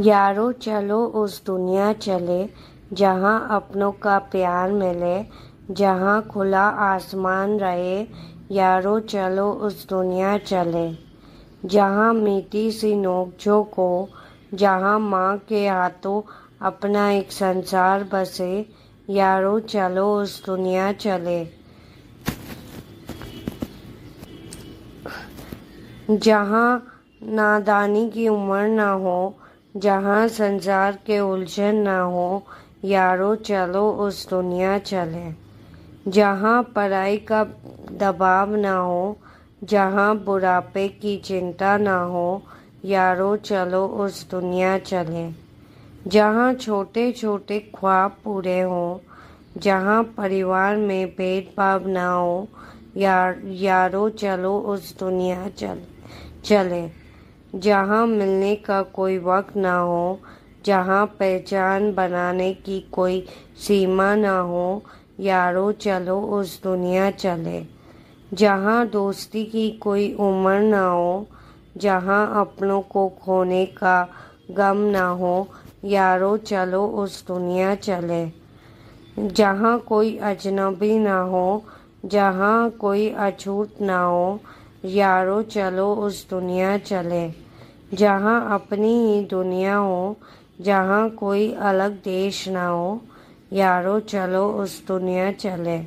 यारो चलो उस दुनिया चले, जहाँ अपनों का प्यार मिले, जहाँ खुला आसमान रहे, यारो चलो उस दुनिया चले, जहाँ मीठी सी नोक हो, जहाँ माँ के हाथों अपना एक संसार बसे, यारो चलो उस दुनिया चले। जहाँ नादानी की उम्र ना हो जहाँ संसार के उलझन ना हो, यारो चलो उस दुनिया चले। जहाँ पढ़ाई का दबाव ना हो, जहाँ बुढ़ापे की चिंता ना हो, यारो चलो उस दुनिया चले। जहाँ छोटे छोटे ख्वाब पूरे हों, जहाँ परिवार में भेदभाव ना हो यार यारो चलो उस दुनिया चल, चले। जहाँ मिलने का कोई वक्त ना हो, जहाँ पहचान बनाने की कोई सीमा ना हो, यारो चलो, उस दुनिया चले। जहाँ दोस्ती की कोई उम्र ना हो, जहाँ अपनों को खोने का गम ना हो, यारो चलो, उस दुनिया चले। जहाँ कोई अजनबी ना हो, जहाँ कोई अछूत ना हो, यारो चलो, उस दुनिया चले। जहाँ अपनी ही दुनिया हो जहाँ कोई अलग देश ना हो, यारो चलो उस दुनिया चले।